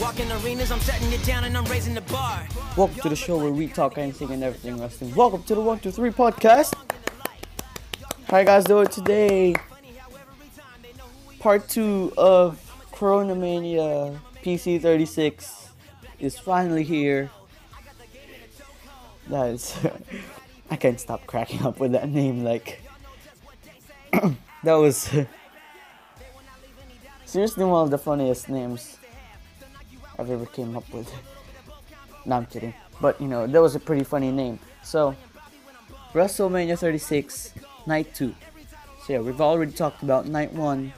Walking arenas, I'm shutting it down and I'm raising the bar. Welcome to the show where we talk anything and everything wrestling. Welcome to the One Two Three podcast. How you guys doing today? Part two of Corona Mania PC 36 is finally here. That is, I can't stop cracking up with that name. Like, that was seriously one of the funniest names I've ever came up with. No, I'm kidding. But you know, that was a pretty funny name. So, WrestleMania 36, Night 2. So yeah, we've already talked about Night 1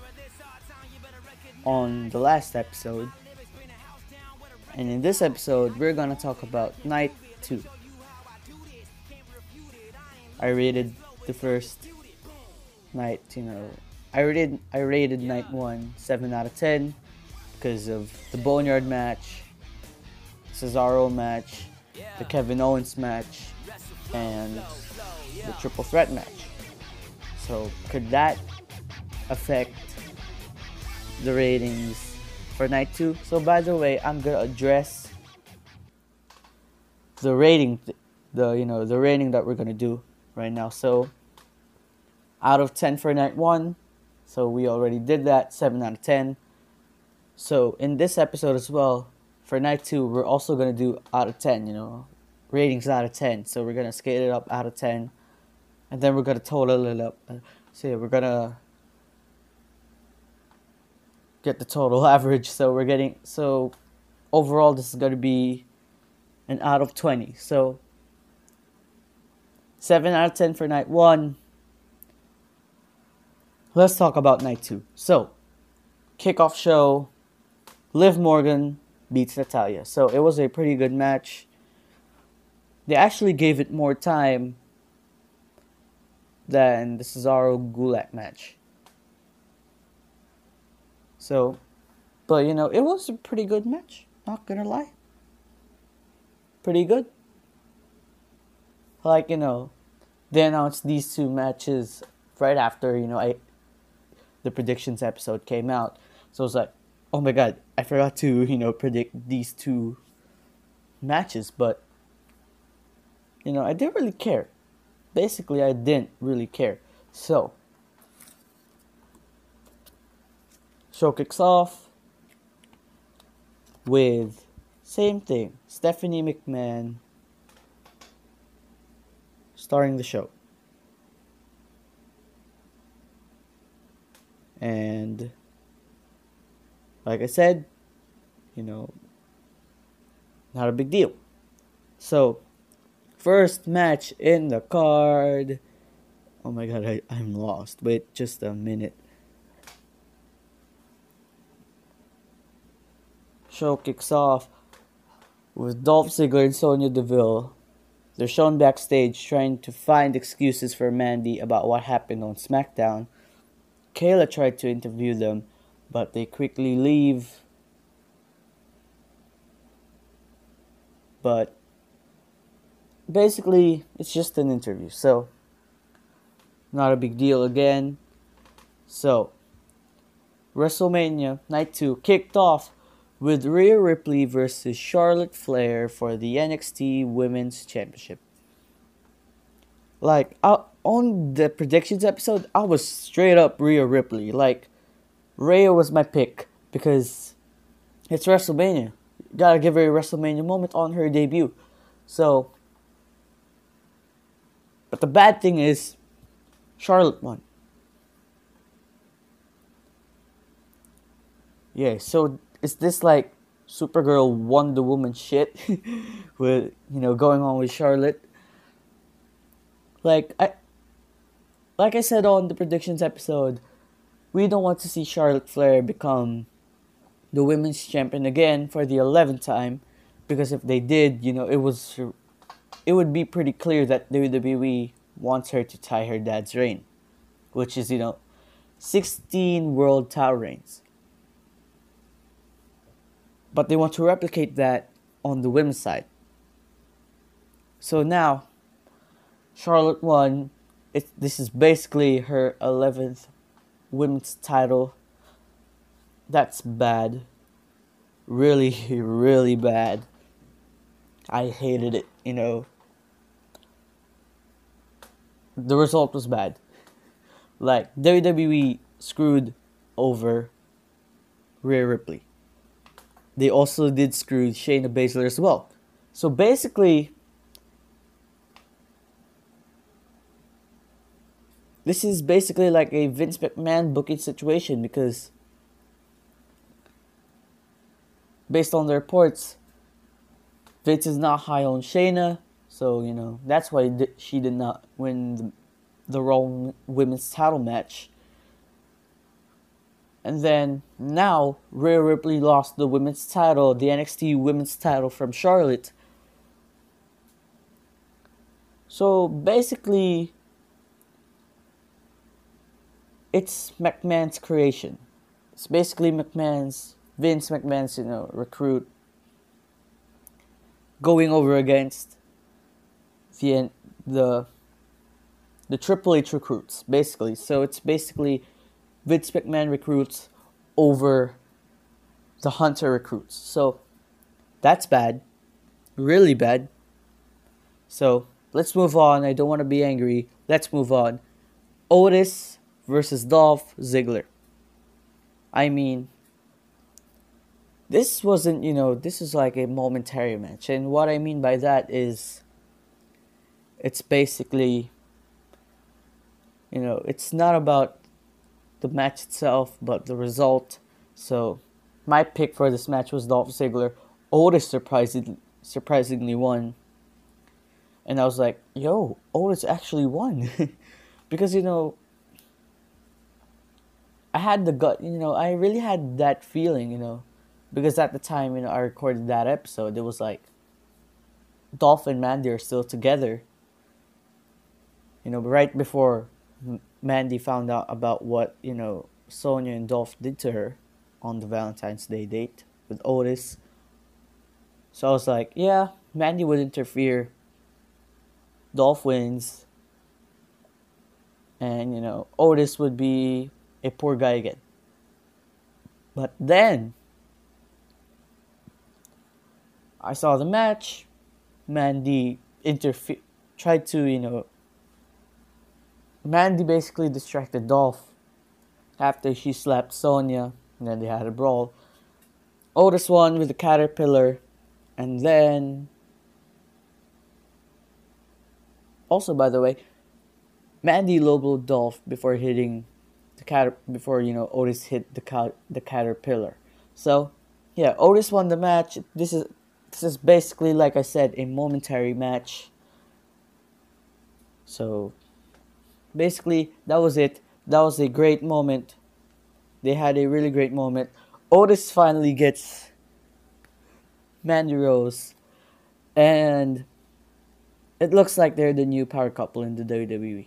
on the last episode. And in this episode, we're gonna talk about Night 2. I rated the first night, you know, I rated I rated night 1 7 out of 10 because of the Boneyard match, Cesaro match, the Kevin Owens match, and the triple threat match. So could that affect the ratings for night two? So by the way, I'm gonna address the rating, the you know the rating that we're gonna do right now. So out of ten for night one, so we already did that. Seven out of ten. So in this episode as well, for night two, we're also gonna do out of ten. You know, ratings out of ten. So we're gonna scale it up out of ten, and then we're gonna total it up. So yeah, we're gonna get the total average. So we're getting so overall this is gonna be an out of twenty. So seven out of ten for night one. Let's talk about night two. So kickoff show. Liv Morgan beats Natalya. So it was a pretty good match. They actually gave it more time than the Cesaro Gulak match. So, but you know, it was a pretty good match. Not gonna lie. Pretty good. Like, you know, they announced these two matches right after, you know, I the predictions episode came out. So it was like, oh my god, I forgot to, you know, predict these two matches, but you know, I didn't really care. Basically, I didn't really care. So, show kicks off with same thing, Stephanie McMahon starring the show. And like I said, you know, not a big deal. So, first match in the card. Oh my god, I, I'm lost. Wait just a minute. Show kicks off with Dolph Ziggler and Sonya Deville. They're shown backstage trying to find excuses for Mandy about what happened on SmackDown. Kayla tried to interview them, but they quickly leave. But basically, it's just an interview, so not a big deal again. So, WrestleMania Night 2 kicked off with Rhea Ripley versus Charlotte Flair for the NXT Women's Championship. Like, I, on the predictions episode, I was straight up Rhea Ripley. Like, Rhea was my pick because it's WrestleMania. Gotta give her a WrestleMania moment on her debut. So, but the bad thing is, Charlotte won. Yeah, so is this like Supergirl Wonder Woman shit with you know going on with Charlotte? Like I like I said on the predictions episode, we don't want to see Charlotte Flair become the women's champion again for the 11th time because if they did, you know, it was it would be pretty clear that WWE wants her to tie her dad's reign, which is, you know, 16 world title reigns. But they want to replicate that on the women's side. So now, Charlotte won. It, this is basically her 11th women's title. That's bad. really, really bad. I hated it, you know. The result was bad. Like, WWE screwed over Rhea Ripley. They also did screw Shayna Baszler as well. So basically, this is basically like a Vince McMahon booking situation because based on the reports, Vince is not high on Shayna, so you know that's why she did not win the, the Raw Women's Title match. And then now Rhea Ripley lost the women's title, the NXT Women's title from Charlotte. So basically, it's McMahon's creation. It's basically McMahon's Vince McMahon's, you know, recruit going over against the the the Triple H recruits, basically. So it's basically Vince McMahon recruits over the Hunter recruits. So that's bad. Really bad. So let's move on. I don't want to be angry. Let's move on. Otis versus Dolph Ziggler. I mean, this wasn't, you know, this is like a momentary match. And what I mean by that is it's basically, you know, it's not about the match itself, but the result. So my pick for this match was Dolph Ziggler. Otis surprisingly, surprisingly won. And I was like, yo, Otis actually won. because, you know, I had the gut, you know, I really had that feeling, you know, because at the time, you know, I recorded that episode, it was like Dolph and Mandy are still together. You know, right before Mandy found out about what, you know, Sonya and Dolph did to her on the Valentine's Day date with Otis. So I was like, yeah, Mandy would interfere. Dolph wins. And, you know, Otis would be a poor guy again. But then I saw the match. Mandy interfere tried to, you know, Mandy basically distracted Dolph after she slapped Sonya, and then they had a brawl. Otis won with the caterpillar, and then. Also, by the way, Mandy loboed Dolph before hitting the cat before you know Otis hit the the caterpillar. So, yeah, Otis won the match. This is this is basically like I said a momentary match. So basically, that was it. That was a great moment. They had a really great moment. Otis finally gets Mandy Rose, and it looks like they're the new power couple in the WWE.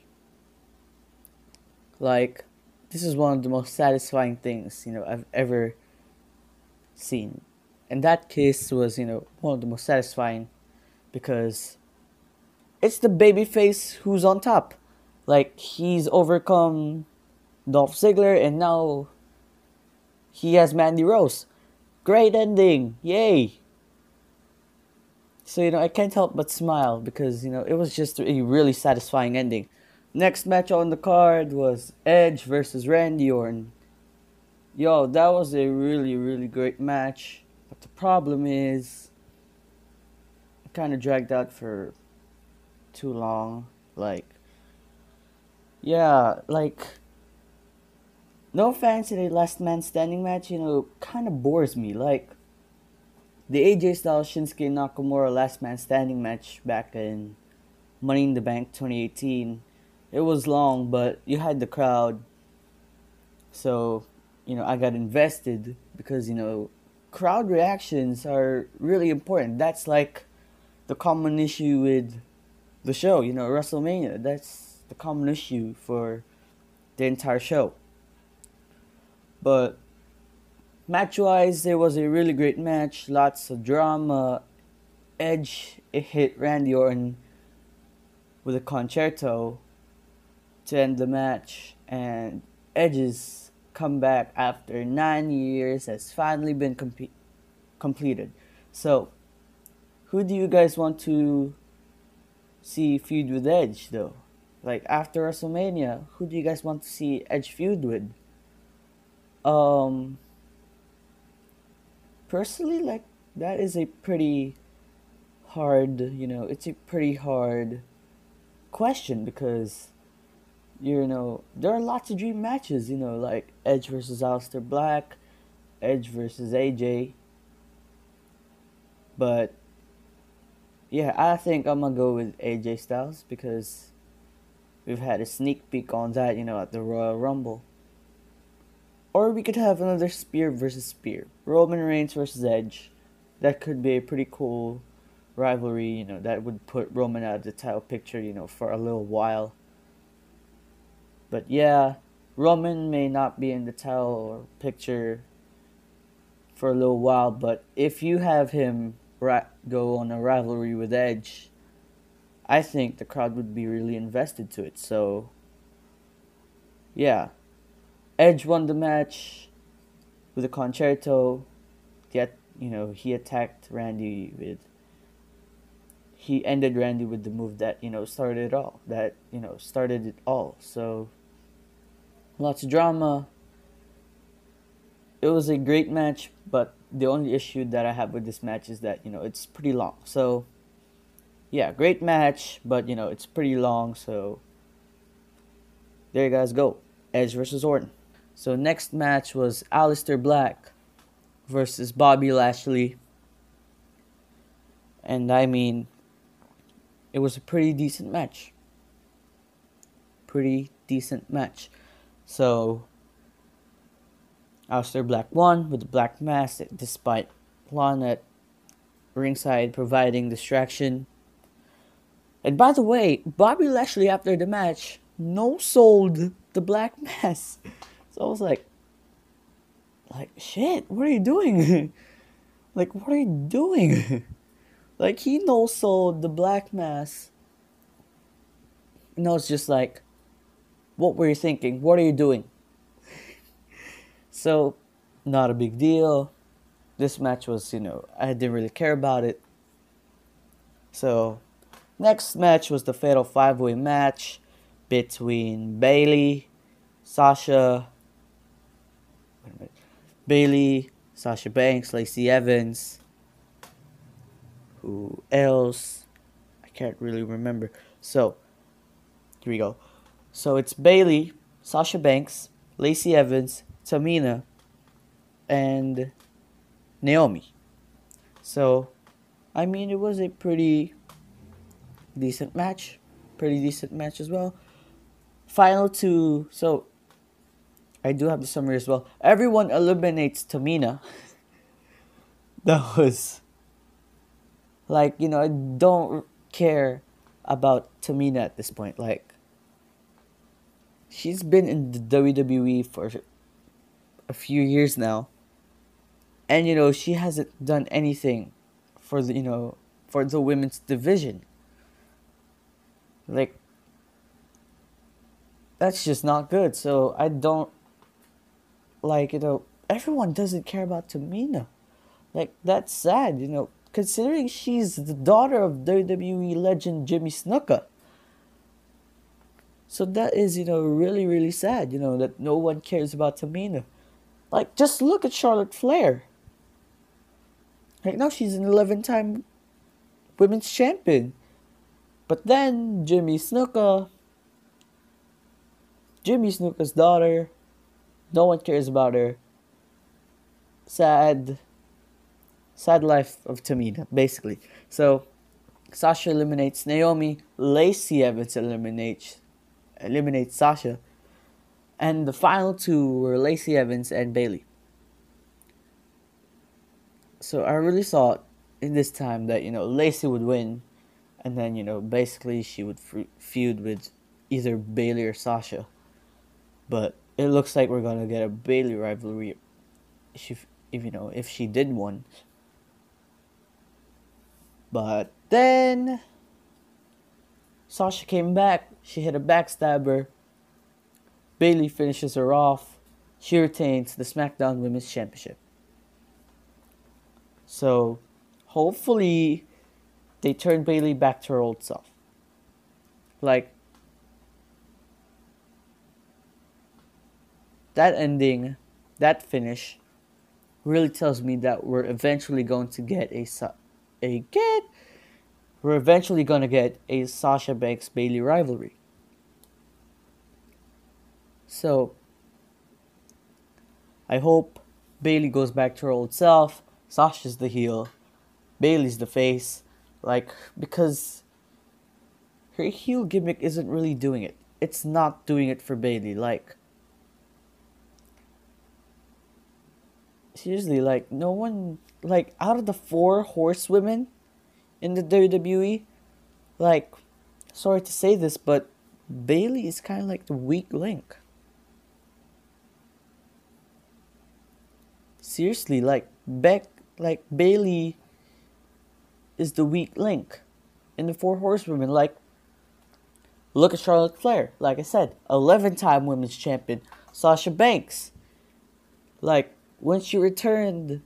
Like, this is one of the most satisfying things you know I've ever seen. And that case was you know one of the most satisfying because it's the babyface who's on top. Like he's overcome Dolph Ziggler and now he has Mandy Rose. Great ending. Yay. So you know I can't help but smile because you know it was just a really satisfying ending. Next match on the card was Edge versus Randy Orton. Yo, that was a really really great match. But the problem is it kind of dragged out for too long. Like yeah, like no offense to the last man standing match, you know, kind of bores me. Like the AJ Styles Shinsuke Nakamura last man standing match back in Money in the Bank 2018. It was long, but you had the crowd. So, you know, I got invested because, you know, crowd reactions are really important. That's like the common issue with the show, you know, WrestleMania. That's the common issue for the entire show. But match wise, there was a really great match, lots of drama. Edge hit Randy Orton with a Con-Chair-To to end the match, and Edge's comeback after nine years has finally been complete. completed. So, who do you guys want to see feud with Edge though? Like after WrestleMania, who do you guys want to see Edge feud with? Um personally like that is a pretty hard, you know, it's a pretty hard question because you know, there are lots of dream matches, you know, like Edge versus Aleister Black, Edge versus AJ. But yeah, I think I'm gonna go with AJ Styles because we've had a sneak peek on that, you know, at the Royal Rumble. Or we could have another spear versus spear. Roman Reigns versus Edge. That could be a pretty cool rivalry, you know, that would put Roman out of the title picture, you know, for a little while. But yeah, Roman may not be in the title picture for a little while, but if you have him ra- go on a rivalry with Edge, I think the crowd would be really invested to it. So, yeah, Edge won the match with a Con-Chair-To. Yet, you know, he attacked Randy with. He ended Randy with the move that you know started it all. That you know started it all. So lots of drama. It was a great match, but the only issue that I have with this match is that, you know, it's pretty long. So, yeah, great match, but, you know, it's pretty long. So, there you guys go. Edge versus Orton. So, next match was Aleister Black versus Bobby Lashley. And I mean, it was a pretty decent match. Pretty decent match. So, Aleister Black won with the black mask despite Lana ringside providing distraction. And by the way, Bobby Lashley after the match no sold the black mask. So I was like, like shit, what are you doing? like what are you doing? like he no sold the black mask. And I was just like, what were you thinking? What are you doing? so, not a big deal. This match was, you know, I didn't really care about it. So, next match was the Fatal 5 Way match between Bayley, Sasha, Bayley, Sasha Banks, Lacey Evans. Who else? I can't really remember. So, here we go. So it's Bayley, Sasha Banks, Lacey Evans, Tamina, and Naomi. So, I mean, it was a pretty decent match. Pretty decent match as well. Final two. So, I do have the summary as well. Everyone eliminates Tamina. that was. Like, you know, I don't care about Tamina at this point. Like, she's been in the WWE for a few years now. And you know, she hasn't done anything for the, you know, for the women's division. Like that's just not good. So I don't like, you know, everyone doesn't care about Tamina. Like that's sad, you know, considering she's the daughter of WWE legend Jimmy Snuka. So that is, you know, really, really sad, you know, that no one cares about Tamina. Like, just look at Charlotte Flair. Right now, she's an 11 time women's champion. But then, Jimmy Snuka, Jimmy Snuka's daughter, no one cares about her. Sad, sad life of Tamina, basically. So, Sasha eliminates Naomi, Lacey Evans eliminates eliminate Sasha. And the final two were Lacey Evans and Bayley. So I really thought in this time that, you know, Lacey would win. And then, you know, basically she would feud with either Bayley or Sasha. But it looks like we're going to get a Bayley rivalry if, if, you know, if she did one. But then Sasha came back. She hit a backstabber. Bayley finishes her off. She retains the SmackDown Women's Championship. So hopefully they turn Bayley back to her old self. Like that ending, that finish really tells me that we're eventually going to get a a get we're eventually going to get a Sasha Banks Bayley rivalry. So I hope Bayley goes back to her old self. Sasha's the heel. Bayley's the face. Like because her heel gimmick isn't really doing it. It's not doing it for Bayley. Like seriously, like no one like out of the four horsewomen in the WWE, like sorry to say this, but Bayley is kind of like the weak link. Seriously, like Beck, like Bayley is the weak link in the four horsewomen. Like, look at Charlotte Flair. Like I said, eleven-time women's champion. Sasha Banks. Like when she returned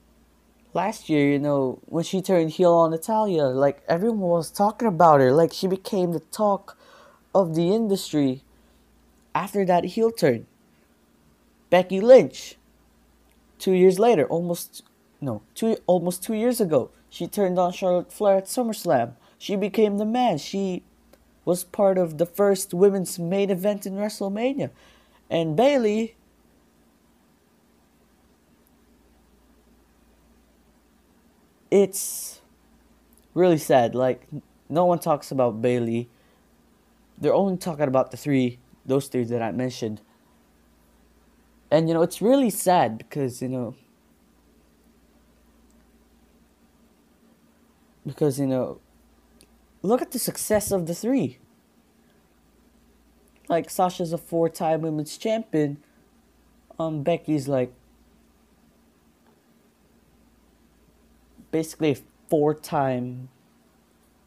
last year, you know, when she turned heel on Natalya, like everyone was talking about her. Like she became the talk of the industry after that heel turn. Becky Lynch, two years later, almost no, two almost two years ago, she turned on Charlotte Flair at SummerSlam. She became the man. She was part of the first women's main event in WrestleMania. And Bayley it's really sad. Like no one talks about Bayley. They're only talking about the three, those three that I mentioned. And you know, it's really sad because you know, because you know, look at the success of the three. Like Sasha's a four-time women's champion. Um, Becky's like basically a four-time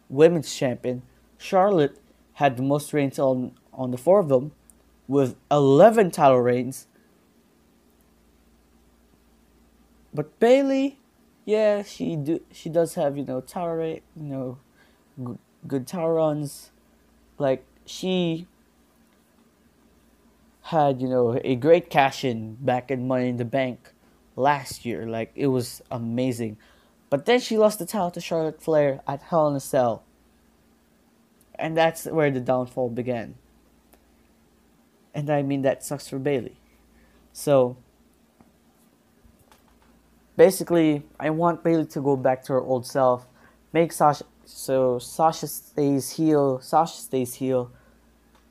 women's champion. Charlotte had the most reigns on on the four of them, with eleven title reigns. But Bayley, yeah, she do she does have you know rate, you know, good, good title runs, like she had you know a great cash in back in Money in the Bank last year. Like it was amazing. But then she lost the title to Charlotte Flair at Hell in a Cell. And that's where the downfall began. And I mean, that sucks for Bayley. So, basically, I want Bayley to go back to her old self. Make Sasha. So, Sasha stays heel. Sasha stays heel.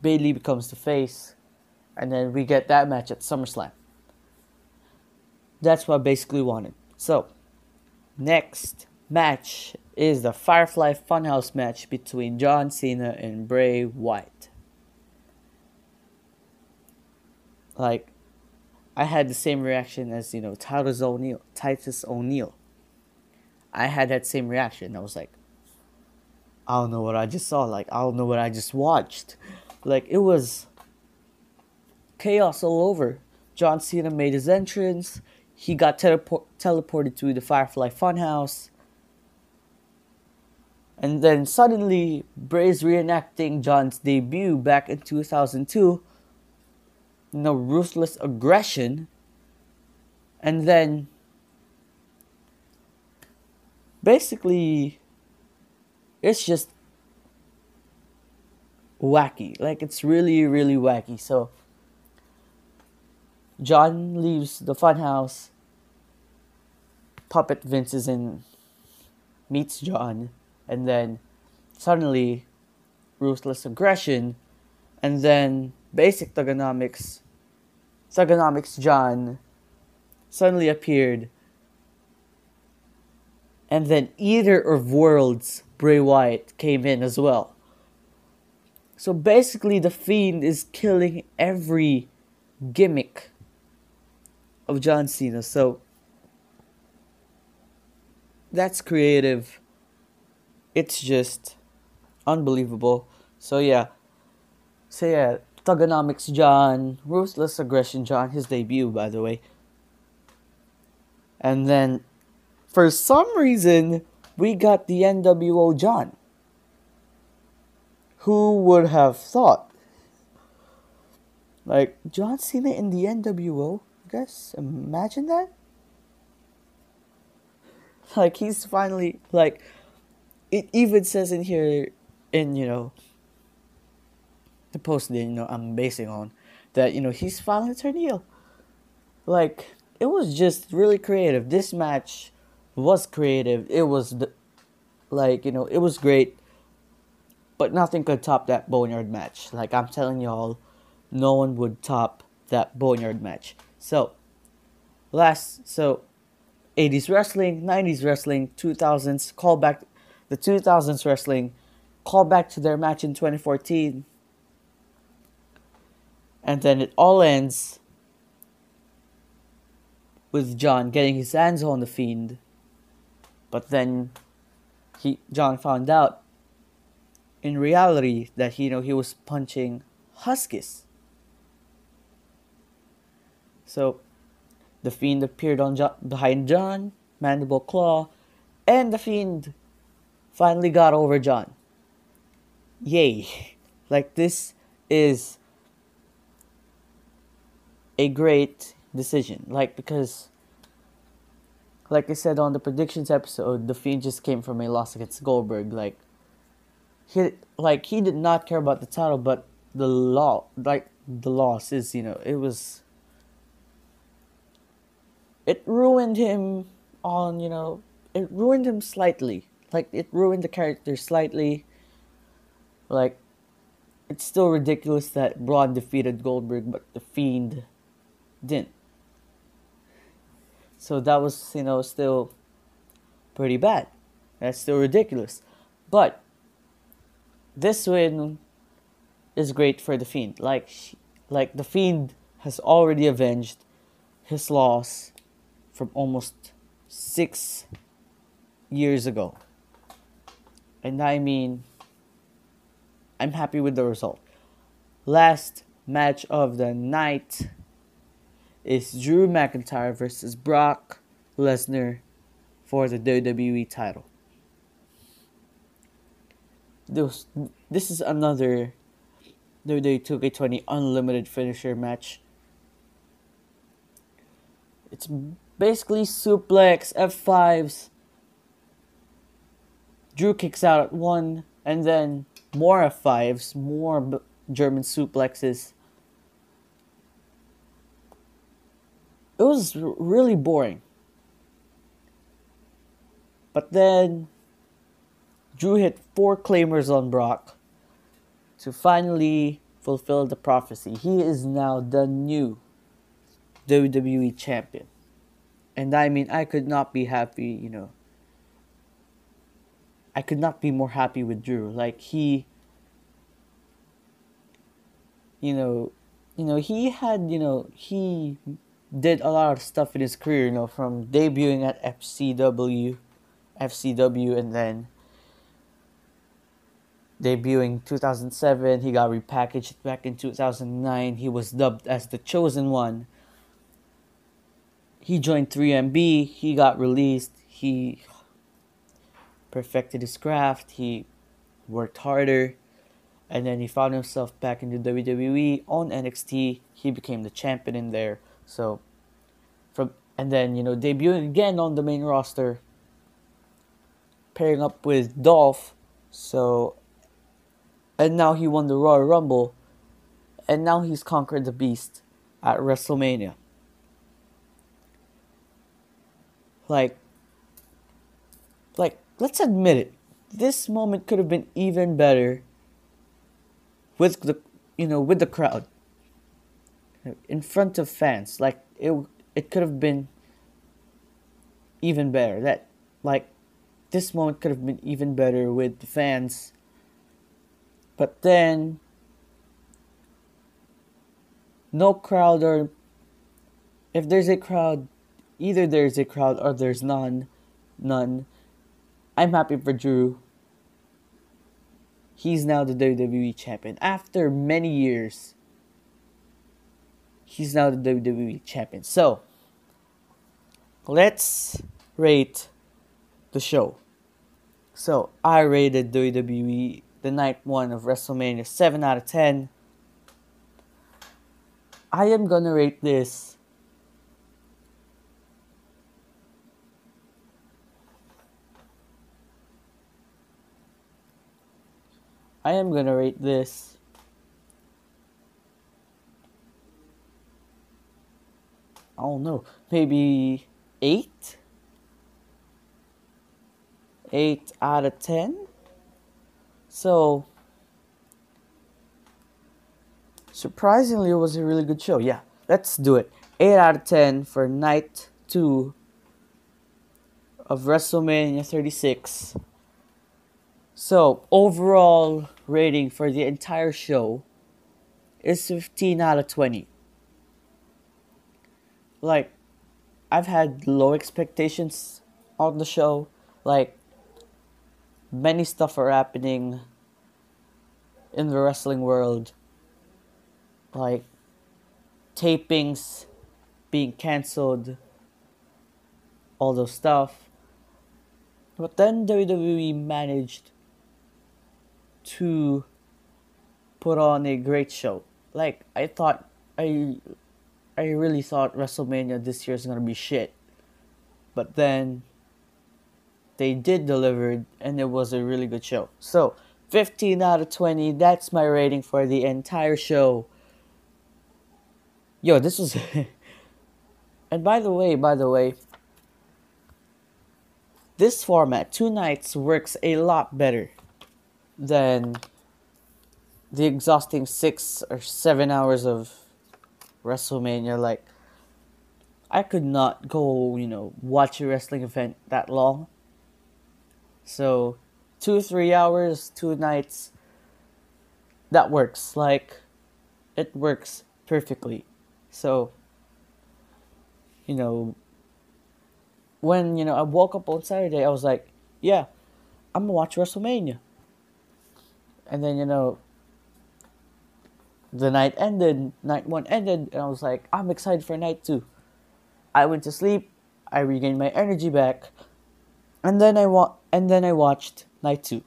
Bayley becomes the face. And then we get that match at SummerSlam. That's what I basically wanted. So, Next match is the Firefly Funhouse match between John Cena and Bray Wyatt. Like, I had the same reaction as you know Titus O'Neil. Titus O'Neil. I had that same reaction. I was like, I don't know what I just saw. Like, I don't know what I just watched. Like, it was chaos all over. John Cena made his entrance he got teleport- teleported to the Firefly Funhouse. And then suddenly, Bray's reenacting John's debut back in 2002. You know, ruthless aggression. And then, basically, it's just wacky. Like, it's really, really wacky. So, John leaves the funhouse. Puppet Vince is in, meets John, and then suddenly, ruthless aggression, and then basic Thuganomics, Thuganomics John suddenly appeared, and then Eater of Worlds Bray Wyatt came in as well. So basically, the Fiend is killing every gimmick of John Cena. So that's creative. It's just unbelievable. So yeah. So yeah, Thuganomics John, Ruthless Aggression John, his debut by the way. And then for some reason, we got the NWO John. Who would have thought? Like, John Cena in the NWO? You guys imagine that? Like, he's finally, like, it even says in here, in, you know, the post that, you know, I'm basing on, that, you know, he's finally turned heel. Like, it was just really creative. This match was creative. It was the, like you know it was great, but nothing could top that boneyard match. Like I'm telling y'all, no one would top that boneyard match. So last so 80s wrestling, 90s wrestling, 2000s call back the 2000s wrestling call back to their match in 2014 and then it all ends with John getting his hands on the Fiend. But then he John found out in reality that you know he was punching Huskus. So the Fiend appeared on John, behind John, Mandible Claw, and the Fiend finally got over John. Yay. Like this is a great decision. Like because like I said on the predictions episode, the Fiend just came from a loss against Goldberg. Like he like he did not care about the title, but the law like the loss is you know it was it ruined him on you know it ruined him slightly like it ruined the character slightly like it's still ridiculous that Braun defeated Goldberg but the Fiend didn't so that was, you know, still pretty bad. That's still ridiculous. But this win is great for the Fiend. Like, like the Fiend has already avenged his loss from almost six years ago. And I mean, I'm happy with the result. Last match of the night is Drew McIntyre versus Brock Lesnar for the WWE title. This, this is another WWE 2K20 Unlimited Finisher match. It's basically suplex, F5s. Drew kicks out at one, and then more F5s, more German suplexes. it was really boring. But then Drew hit four Claymores on Brock to finally fulfill the prophecy. He is now the new WWE champion. And I mean, I could not be happy, you know. I could not be more happy with Drew. Like he you know, you know, he had, you know, he did a lot of stuff in his career, you know, from debuting at FCW, FCW, and then debuting 2007. He got repackaged back in 2009. He was dubbed as the Chosen One. He joined 3MB. He got released. He perfected his craft. He worked harder. And then he found himself back in the WWE on NXT. He became the champion in there. So from and then you know debuting again on the main roster, pairing up with Dolph. So and now he won the Royal Rumble, and now he's conquered the Beast at WrestleMania. Like, like let's admit it, this moment could have been even better with the you know with the crowd in front of fans. Like it, it could have been even better. That like this moment could have been even better with the fans. But then no crowd or if there's a crowd either there's a crowd or there's none none i'm happy for drew he's now the wwe champion after many years he's now the WWE champion. So let's rate the show. So I rated WWE the night one of WrestleMania 7 out of 10. I am gonna rate this I am gonna rate this I don't know, maybe 8? 8 out of 10? So, surprisingly, it was a really good show. Yeah, let's do it. 8 out of 10 for night 2 of WrestleMania 36. So, overall rating for the entire show is 15 out of 20. Like, I've had low expectations on the show. Like, many stuff are happening in the wrestling world like tapings being cancelled all those stuff but then WWE managed to put on a great show like I thought I I really thought WrestleMania this year is to be shit but then they did deliver and it was a really good show. So, 15 out of 20, that's my rating for the entire show. Yo, this was And by the way, by the way, this format, two nights works a lot better than the exhausting 6 or 7 hours of WrestleMania like I could not go, you know, watch a wrestling event that long so, two, three hours, two nights, that works. Like, it works perfectly. So, you know, when, you know, I woke up on Saturday, I was like, yeah, I'm gonna watch WrestleMania. And then, you know, the night ended, night one ended, and I was like, I'm excited for night two. I went to sleep, I regained my energy back, and then I wa- and then I watched Night 2.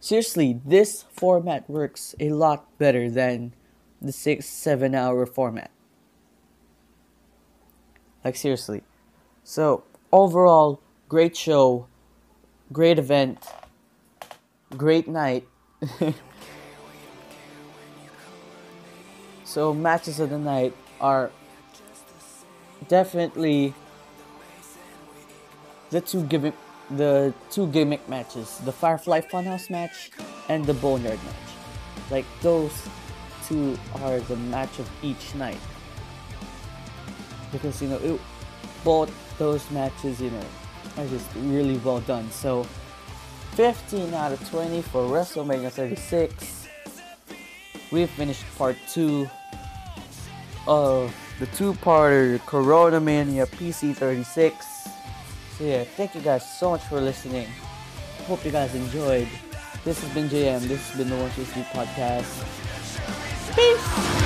Seriously, this format works a lot better than the 6 7 hour format. Like seriously. So, overall great show, great event, great night. so matches of the night are definitely the two gimmick the two gimmick matches, the Firefly Funhouse match and the Boneyard match. Like those two are the match of each night. Because you know it, both those matches, you know, are just really well done. So 15 out of 20 for WrestleMania 36. We've finished part 2 of the two-parter Corona Mania PC 36 so yeah, thank you guys so much for listening. Hope you guys enjoyed. This has been JM. This has been the One Two Three podcast. Peace.